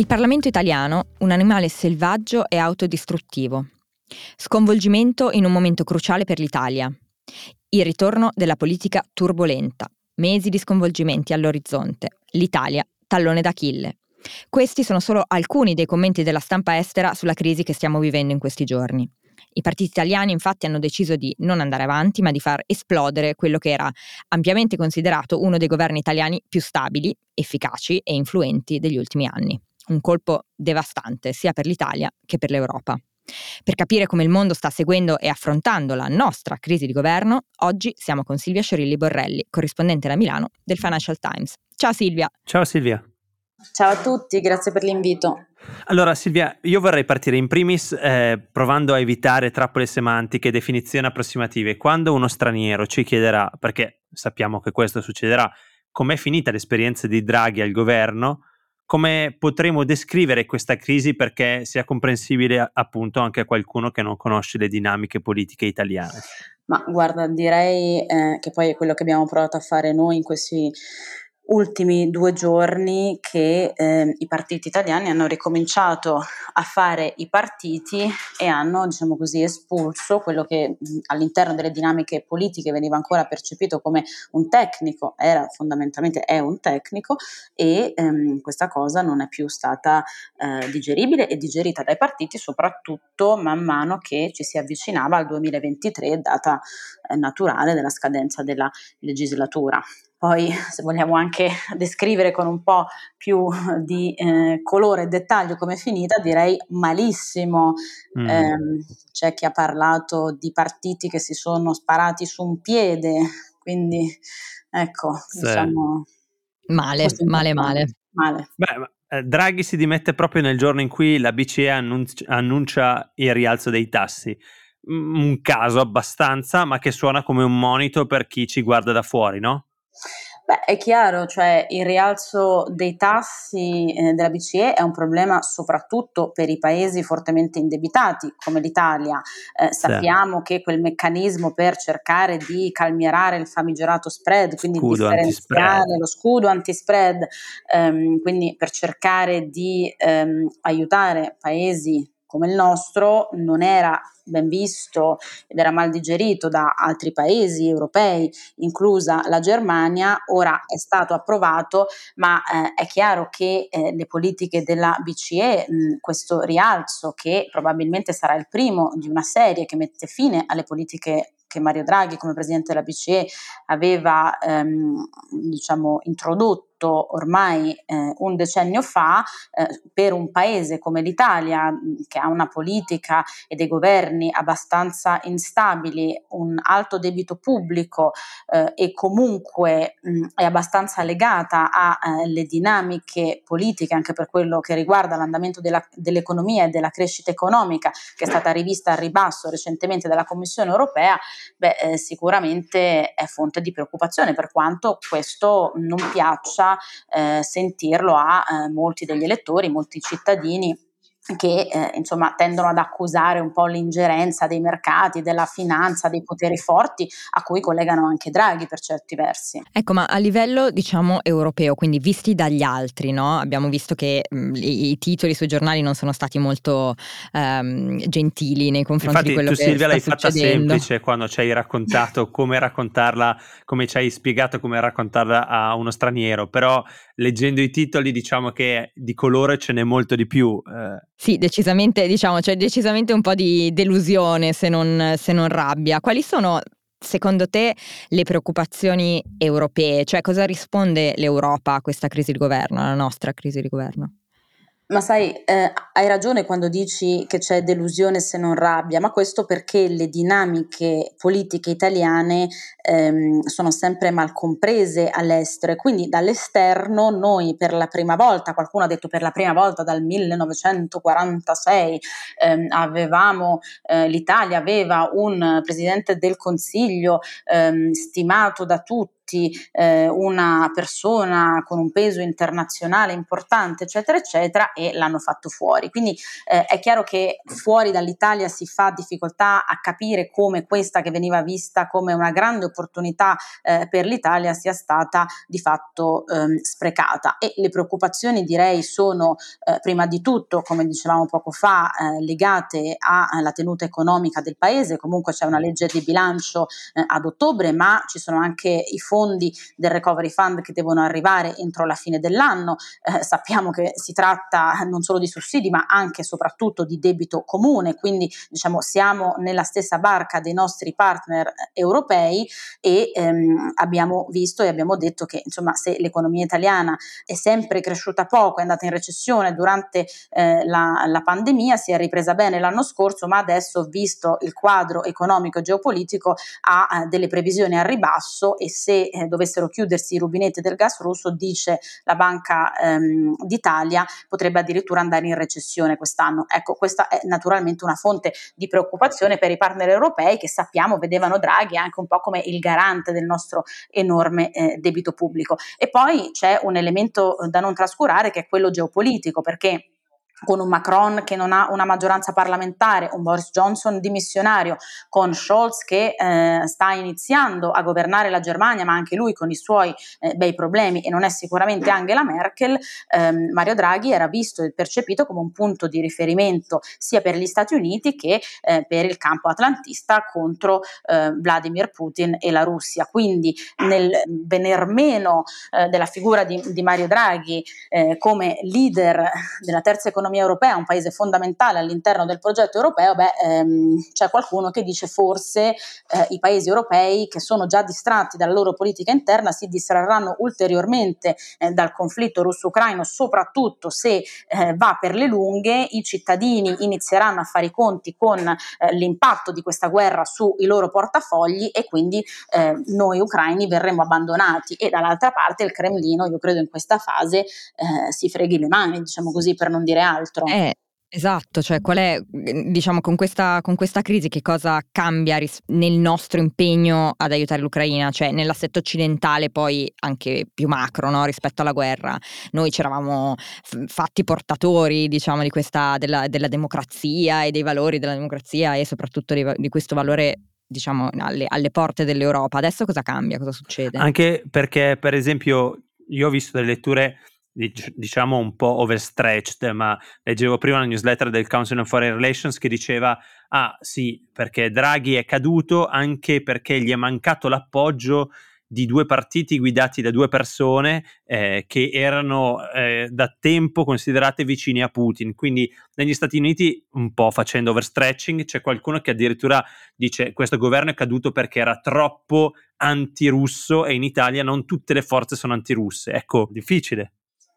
Il Parlamento italiano, un animale selvaggio e autodistruttivo. Sconvolgimento in un momento cruciale per l'Italia. Il ritorno della politica turbolenta. Mesi di sconvolgimenti all'orizzonte. L'Italia, tallone d'Achille. Questi sono solo alcuni dei commenti della stampa estera sulla crisi che stiamo vivendo in questi giorni. I partiti italiani infatti hanno deciso di non andare avanti, ma di far esplodere quello che era ampiamente considerato uno dei governi italiani più stabili, efficaci e influenti degli ultimi anni un colpo devastante sia per l'Italia che per l'Europa. Per capire come il mondo sta seguendo e affrontando la nostra crisi di governo, oggi siamo con Silvia Sciorilli Borrelli, corrispondente da Milano del Financial Times. Ciao Silvia. Ciao Silvia. Ciao a tutti, grazie per l'invito. Allora Silvia, io vorrei partire in primis eh, provando a evitare trappole semantiche e definizioni approssimative. Quando uno straniero ci chiederà, perché sappiamo che questo succederà, com'è finita l'esperienza di Draghi al governo, come potremo descrivere questa crisi perché sia comprensibile appunto anche a qualcuno che non conosce le dinamiche politiche italiane? Ma guarda, direi eh, che poi è quello che abbiamo provato a fare noi in questi ultimi due giorni che eh, i partiti italiani hanno ricominciato a fare i partiti e hanno, diciamo così, espulso quello che mh, all'interno delle dinamiche politiche veniva ancora percepito come un tecnico, era fondamentalmente è un tecnico e ehm, questa cosa non è più stata eh, digeribile e digerita dai partiti, soprattutto man mano che ci si avvicinava al 2023, data eh, naturale della scadenza della legislatura. Poi, se vogliamo anche descrivere con un po' più di eh, colore e dettaglio come è finita, direi malissimo. Mm. Eh, c'è chi ha parlato di partiti che si sono sparati su un piede, quindi ecco, sì. diciamo... Male, male, male. male. Beh, eh, Draghi si dimette proprio nel giorno in cui la BCE annuncia, annuncia il rialzo dei tassi un caso abbastanza, ma che suona come un monito per chi ci guarda da fuori, no? Beh, è chiaro, cioè il rialzo dei tassi eh, della BCE è un problema soprattutto per i paesi fortemente indebitati come l'Italia. Eh, sappiamo sì. che quel meccanismo per cercare di calmierare il famigerato spread, quindi scudo differenziare antispread. lo scudo antispread, ehm, quindi per cercare di ehm, aiutare paesi come il nostro non era ben visto ed era mal digerito da altri paesi europei, inclusa la Germania, ora è stato approvato, ma eh, è chiaro che eh, le politiche della BCE, mh, questo rialzo che probabilmente sarà il primo di una serie che mette fine alle politiche che Mario Draghi come presidente della BCE aveva ehm, diciamo, introdotto ormai eh, un decennio fa eh, per un paese come l'Italia che ha una politica e dei governi abbastanza instabili, un alto debito pubblico eh, e comunque mh, è abbastanza legata alle eh, dinamiche politiche anche per quello che riguarda l'andamento della, dell'economia e della crescita economica che è stata rivista al ribasso recentemente dalla Commissione europea, beh, eh, sicuramente è fonte di preoccupazione per quanto questo non piaccia sentirlo a eh, molti degli elettori, molti cittadini che eh, insomma tendono ad accusare un po' l'ingerenza dei mercati, della finanza, dei poteri forti a cui collegano anche Draghi per certi versi. Ecco, ma a livello diciamo europeo, quindi visti dagli altri, no? abbiamo visto che mh, mm, i, i, titoli sui giornali non sono stati molto um, gentili nei confronti Infatti, di quello tu, che Silvia, sta l'hai fatta semplice quando ci hai raccontato come raccontarla, come ci hai spiegato come raccontarla a uno straniero, però leggendo i titoli diciamo che di colore ce n'è molto di più. Eh. Sì, decisamente, diciamo, c'è decisamente un po' di delusione se non, se non rabbia. Quali sono secondo te le preoccupazioni europee? Cioè cosa risponde l'Europa a questa crisi di governo, alla nostra crisi di governo? Ma sai, eh, hai ragione quando dici che c'è delusione se non rabbia, ma questo perché le dinamiche politiche italiane ehm, sono sempre mal comprese all'estero e quindi dall'esterno noi per la prima volta, qualcuno ha detto per la prima volta dal 1946, ehm, avevamo, eh, l'Italia aveva un presidente del Consiglio ehm, stimato da tutti tutti eh, una persona con un peso internazionale importante, eccetera, eccetera, e l'hanno fatto fuori. Quindi eh, è chiaro che fuori dall'Italia si fa difficoltà a capire come questa che veniva vista come una grande opportunità eh, per l'Italia sia stata di fatto ehm, sprecata. E le preoccupazioni direi sono eh, prima di tutto, come dicevamo poco fa, eh, legate alla tenuta economica del paese. Comunque c'è una legge di bilancio eh, ad ottobre, ma ci sono anche i fondi fondi del Recovery Fund che devono arrivare entro la fine dell'anno. Eh, sappiamo che si tratta non solo di sussidi, ma anche e soprattutto di debito comune, quindi diciamo siamo nella stessa barca dei nostri partner eh, europei e ehm, abbiamo visto e abbiamo detto che insomma se l'economia italiana è sempre cresciuta poco, è andata in recessione durante eh, la, la pandemia, si è ripresa bene l'anno scorso, ma adesso visto il quadro economico e geopolitico ha eh, delle previsioni a ribasso e se eh, dovessero chiudersi i rubinetti del gas russo, dice la Banca ehm, d'Italia, potrebbe addirittura andare in recessione quest'anno. Ecco, questa è naturalmente una fonte di preoccupazione per i partner europei che sappiamo vedevano Draghi anche un po' come il garante del nostro enorme eh, debito pubblico. E poi c'è un elemento da non trascurare che è quello geopolitico, perché con un Macron che non ha una maggioranza parlamentare, un Boris Johnson dimissionario, con Scholz che eh, sta iniziando a governare la Germania, ma anche lui con i suoi eh, bei problemi e non è sicuramente Angela Merkel, ehm, Mario Draghi era visto e percepito come un punto di riferimento sia per gli Stati Uniti che eh, per il campo atlantista contro eh, Vladimir Putin e la Russia. Quindi nel vener meno eh, della figura di, di Mario Draghi eh, come leader della terza economia l'economia europea, un paese fondamentale all'interno del progetto europeo, beh, ehm, c'è qualcuno che dice forse eh, i paesi europei che sono già distratti dalla loro politica interna si distrarranno ulteriormente eh, dal conflitto russo-ucraino, soprattutto se eh, va per le lunghe, i cittadini inizieranno a fare i conti con eh, l'impatto di questa guerra sui loro portafogli e quindi eh, noi ucraini verremo abbandonati. E dall'altra parte il Cremlino, io credo in questa fase, eh, si freghi le mani, diciamo così, per non dire altro altro. Eh. Esatto, cioè qual è, mhmm, diciamo, con questa, con questa crisi che cosa cambia ris- nel nostro impegno ad aiutare l'Ucraina, cioè nell'assetto occidentale poi anche più macro no? rispetto alla guerra. Noi ci eravamo f- fatti portatori, diciamo, di questa, della, della, democrazia e dei valori della democrazia e soprattutto di, di questo valore diciamo alle, alle porte dell'Europa. Adesso cosa cambia? Cosa succede? Anche perché, per esempio, io ho visto delle letture diciamo un po' overstretched, ma leggevo prima la newsletter del Council on Foreign Relations che diceva ah sì, perché Draghi è caduto anche perché gli è mancato l'appoggio di due partiti guidati da due persone eh, che erano eh, da tempo considerate vicini a Putin. Quindi negli Stati Uniti, un po' facendo overstretching, c'è qualcuno che addirittura dice questo governo è caduto perché era troppo antirusso e in Italia non tutte le forze sono antirusse. Ecco, difficile.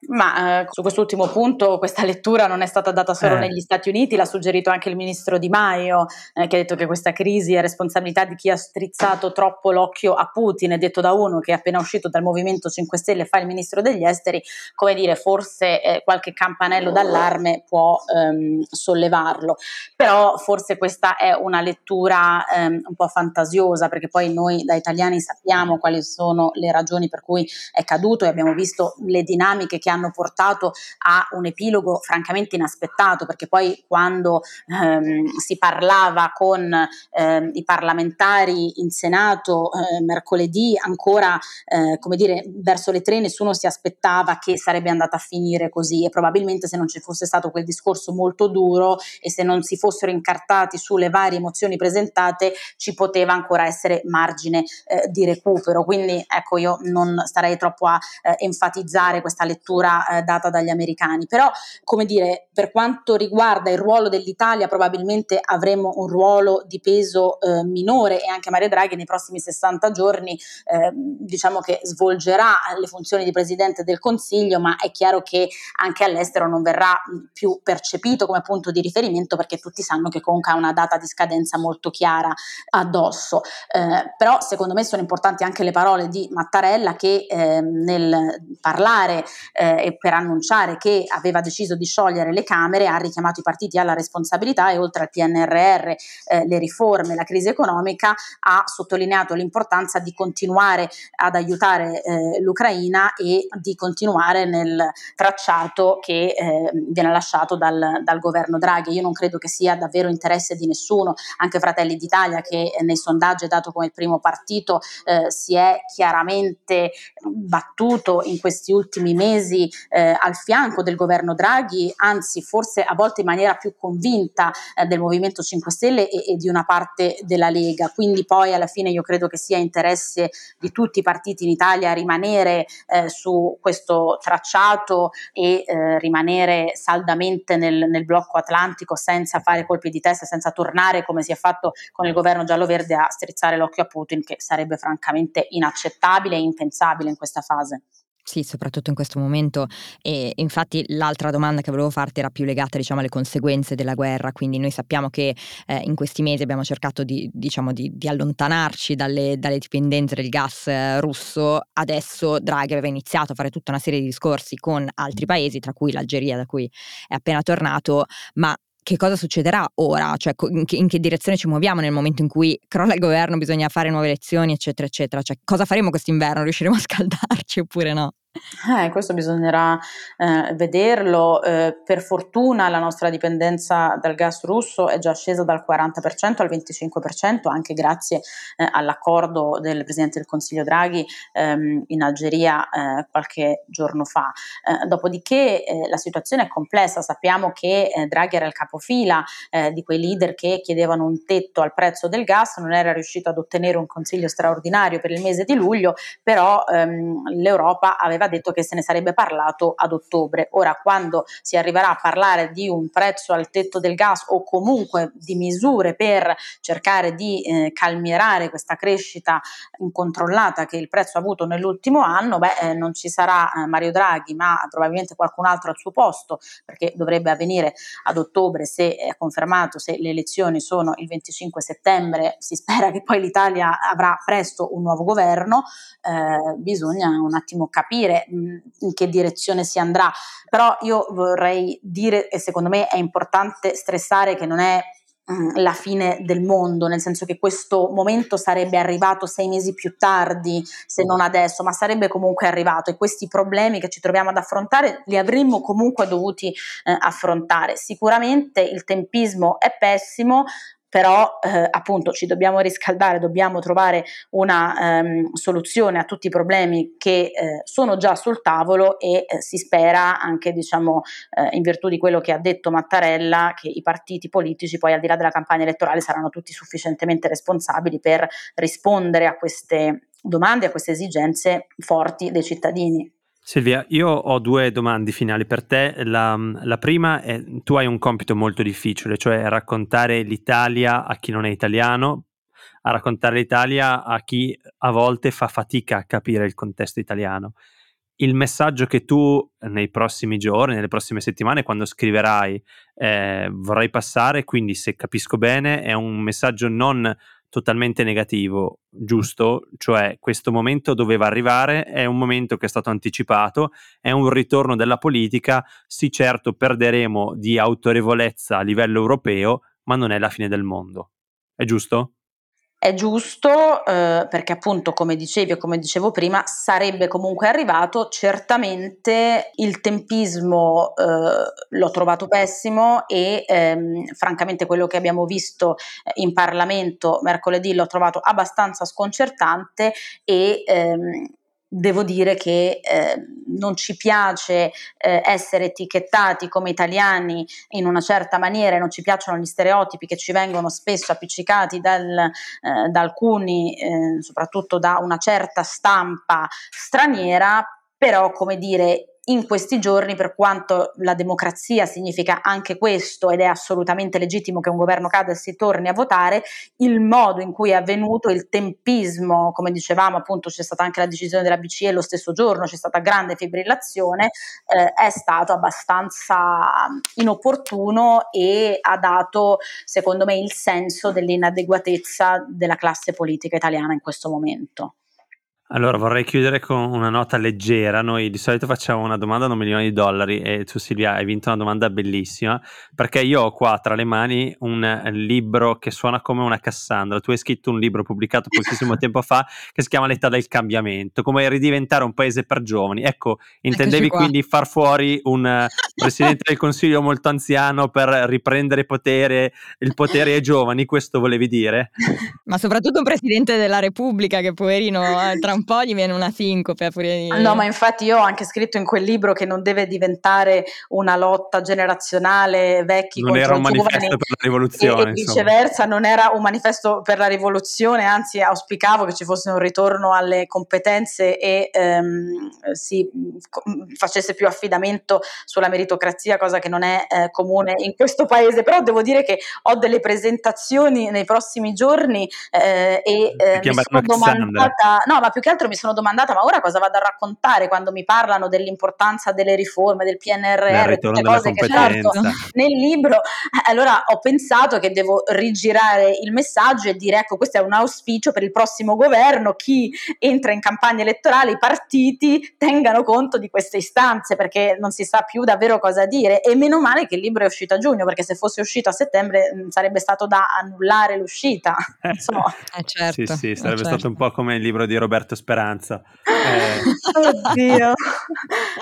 Ma eh, su quest'ultimo punto questa lettura non è stata data solo eh. negli Stati Uniti, l'ha suggerito anche il ministro Di Maio, eh, che ha detto che questa crisi è responsabilità di chi ha strizzato troppo l'occhio a Putin, è detto da uno che è appena uscito dal Movimento 5 Stelle fa il ministro degli esteri, come dire, forse eh, qualche campanello d'allarme può ehm, sollevarlo, però forse questa è una lettura ehm, un po' fantasiosa, perché poi noi da italiani sappiamo quali sono le ragioni per cui è caduto e abbiamo visto le dinamiche che hanno portato a un epilogo francamente inaspettato, perché poi quando ehm, si parlava con ehm, i parlamentari in Senato eh, mercoledì, ancora eh, come dire, verso le tre nessuno si aspettava che sarebbe andata a finire così e probabilmente se non ci fosse stato quel discorso molto duro e se non si fossero incartati sulle varie mozioni presentate ci poteva ancora essere margine eh, di recupero. Quindi ecco io non starei troppo a eh, enfatizzare questa lettura figura eh, data dagli americani. Però, come dire, per quanto riguarda il ruolo dell'Italia, probabilmente avremo un ruolo di peso eh, minore e anche Mario Draghi nei prossimi 60 giorni eh, diciamo che svolgerà le funzioni di Presidente del Consiglio, ma è chiaro che anche all'estero non verrà più percepito come punto di riferimento perché tutti sanno che comunque ha una data di scadenza molto chiara addosso. Eh, però secondo me sono importanti anche le parole di Mattarella che eh, nel parlare eh, e per annunciare che aveva deciso di sciogliere le Camere ha richiamato i partiti alla responsabilità e oltre al PNRR, eh, le riforme, la crisi economica, ha sottolineato l'importanza di continuare ad aiutare eh, l'Ucraina e di continuare nel tracciato che eh, viene lasciato dal, dal governo Draghi. Io non credo che sia davvero interesse di nessuno, anche Fratelli d'Italia che nei sondaggi è dato come il primo partito eh, si è chiaramente battuto in questi ultimi mesi eh, al fianco del governo Draghi, anzi forse a volte in maniera più convinta eh, del Movimento 5 Stelle e, e, di una parte della Lega. Quindi poi alla fine io credo che sia interesse di tutti i partiti in Italia rimanere eh, su questo tracciato e eh, rimanere saldamente nel, nel blocco atlantico senza fare colpi di testa, senza tornare come si è fatto con il governo giallo-verde a strizzare l'occhio a Putin, che sarebbe francamente inaccettabile e impensabile in questa fase. Sì, soprattutto in questo momento. E infatti l'altra domanda che volevo farti era più legata diciamo, alle conseguenze della guerra, quindi noi sappiamo che eh, in questi mesi abbiamo cercato di, diciamo, di, di allontanarci dalle, dalle, dipendenze del gas eh, russo, adesso Draghi aveva iniziato a fare tutta una serie di discorsi con altri paesi, tra cui l'Algeria da cui è appena tornato, ma che cosa succederà ora, cioè in che, in che, direzione ci muoviamo nel momento in cui crolla il governo, bisogna fare nuove elezioni, eccetera, eccetera. Cioè, cosa faremo quest'inverno? Riusciremo a scaldarci oppure no? Eh, questo bisognerà eh, vederlo. Eh, per fortuna la nostra dipendenza dal gas russo è già scesa dal 40% al 25%, anche grazie eh, all'accordo del Presidente del Consiglio Draghi ehm, in Algeria eh, qualche giorno fa. Eh, dopodiché la situazione è complessa, sappiamo che Draghi era il capofila di quei leader che chiedevano un tetto al prezzo del gas, non era riuscito ad ottenere un consiglio straordinario per il mese di luglio, però ehm, l'Europa aveva aveva detto che se ne sarebbe parlato ad ottobre. Ora, quando si arriverà a parlare di un prezzo al tetto del gas o comunque di misure per cercare di eh, calmierare questa crescita incontrollata che il prezzo ha avuto nell'ultimo anno, beh, eh, non ci sarà eh, Mario Draghi, ma probabilmente qualcun altro al suo posto, perché dovrebbe avvenire ad ottobre se è confermato, se le elezioni sono il 25 settembre, si spera che poi l'Italia avrà presto un nuovo governo, eh, bisogna un attimo capire capire in che direzione si andrà, però io vorrei dire, e secondo me è importante stressare che non è la fine del mondo, nel senso che questo momento sarebbe arrivato sei mesi più tardi, se non adesso, ma sarebbe comunque arrivato e questi problemi che ci troviamo ad affrontare li avremmo comunque dovuti eh, affrontare. Sicuramente il tempismo è pessimo, però eh, appunto ci dobbiamo riscaldare, dobbiamo trovare una ehm, soluzione a tutti i problemi che eh, sono già sul tavolo e eh, si spera anche diciamo eh, in virtù di quello che ha detto Mattarella che i partiti politici poi al di là della campagna elettorale saranno tutti sufficientemente responsabili per rispondere a queste domande, a queste esigenze forti dei cittadini. Silvia, io ho due domande finali per te. La, la, prima è, tu hai un compito molto difficile, cioè raccontare l'Italia a chi non è italiano, a raccontare l'Italia a chi a volte fa fatica a capire il contesto italiano. Il messaggio che tu nei prossimi giorni, nelle prossime settimane, quando scriverai, eh, vorrai passare, quindi se capisco bene, è un messaggio non totalmente negativo, giusto? Cioè questo momento doveva arrivare, è un momento che è stato anticipato, è un ritorno della politica, sì certo perderemo di autorevolezza a livello europeo, ma non è la fine del mondo. È giusto? È giusto eh, perché appunto, come dicevi e come dicevo prima, sarebbe comunque arrivato. Certamente il tempismo eh, l'ho trovato pessimo e ehm, francamente quello che abbiamo visto in Parlamento mercoledì l'ho trovato abbastanza sconcertante e ehm, devo dire che eh, non ci piace eh, essere etichettati come italiani in una certa maniera, non ci piacciono gli stereotipi che ci vengono spesso appiccicati dal, eh, da alcuni, eh, soprattutto da una certa stampa straniera, però come dire in questi giorni, per quanto la democrazia significa anche questo ed è assolutamente legittimo che un governo cada e si torni a votare, il modo in cui è avvenuto, il tempismo, come dicevamo appunto c'è stata anche la decisione della BCE lo stesso giorno, c'è stata grande fibrillazione, eh, è stato abbastanza inopportuno e ha dato secondo me il senso dell'inadeguatezza della classe politica italiana in questo momento. Allora vorrei chiudere con una nota leggera. Noi di solito facciamo una domanda da un milione di dollari e tu Silvia hai vinto una domanda bellissima perché io ho qua tra le mani un libro che suona come una Cassandra. Tu hai scritto un libro pubblicato pochissimo tempo fa che si chiama L'età del cambiamento, come ridiventare un paese per giovani. Ecco, intendevi quindi far fuori un presidente del consiglio molto anziano per riprendere potere, il potere ai giovani, questo volevi dire? Ma soprattutto un presidente della Repubblica che poverino tra un po' gli viene una sincope. Pure... No, ma infatti io ho anche scritto in quel libro che non deve diventare una lotta generazionale vecchi non contro era un manifesto per la rivoluzione. E, e viceversa, non era un manifesto per la rivoluzione, anzi auspicavo che ci fosse un ritorno alle competenze e ehm, si facesse più affidamento sulla meritocrazia, cosa che non è eh, comune in questo paese. Però devo dire che ho delle presentazioni nei prossimi giorni eh, e eh, mi sono domandata, no, ma più che altro mi sono domandata, ma ora cosa vado a raccontare quando mi parlano dell'importanza delle riforme, del PNRR, tutte cose che certo nel libro. Eh, allora ho pensato che devo rigirare il messaggio e dire, ecco, questo è un auspicio per il prossimo governo, chi entra in campagna elettorale, i partiti tengano conto di queste istanze, perché non si sa più davvero cosa dire. E meno male che il libro è uscito a giugno, perché se fosse uscito a settembre mh, sarebbe stato da annullare l'uscita. Insomma. Eh certo, sì, sì, sarebbe eh certo. stato un po' come il libro di Roberto Speranza. Eh. Oddio,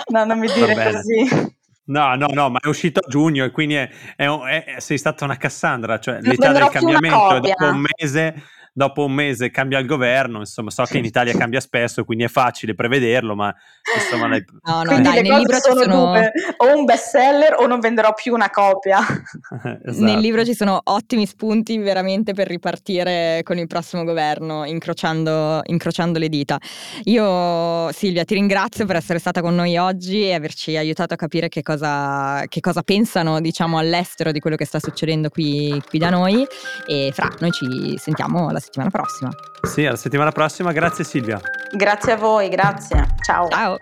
no, non mi dire così. No, no, no, ma è uscito a giugno e quindi è, è, è, sei stata una Cassandra, cioè l'età del cambiamento dopo un mese dopo un mese cambia il governo, insomma so che in Italia cambia spesso, quindi è facile prevederlo, ma insomma... Dai... No, no, quindi dai, nel libro sono, sono... Due, o un bestseller o non venderò più una copia. esatto. Nel libro ci sono ottimi spunti veramente per ripartire con il prossimo governo, incrociando, incrociando le dita. Io Silvia ti ringrazio per essere stata con noi oggi e averci aiutato a capire che cosa, che cosa pensano diciamo all'estero di quello che sta succedendo qui, qui da noi e fra noi ci sentiamo la settimana prossima. Sì, alla settimana prossima. Grazie Silvia. Grazie a voi, grazie. Ciao. Ciao.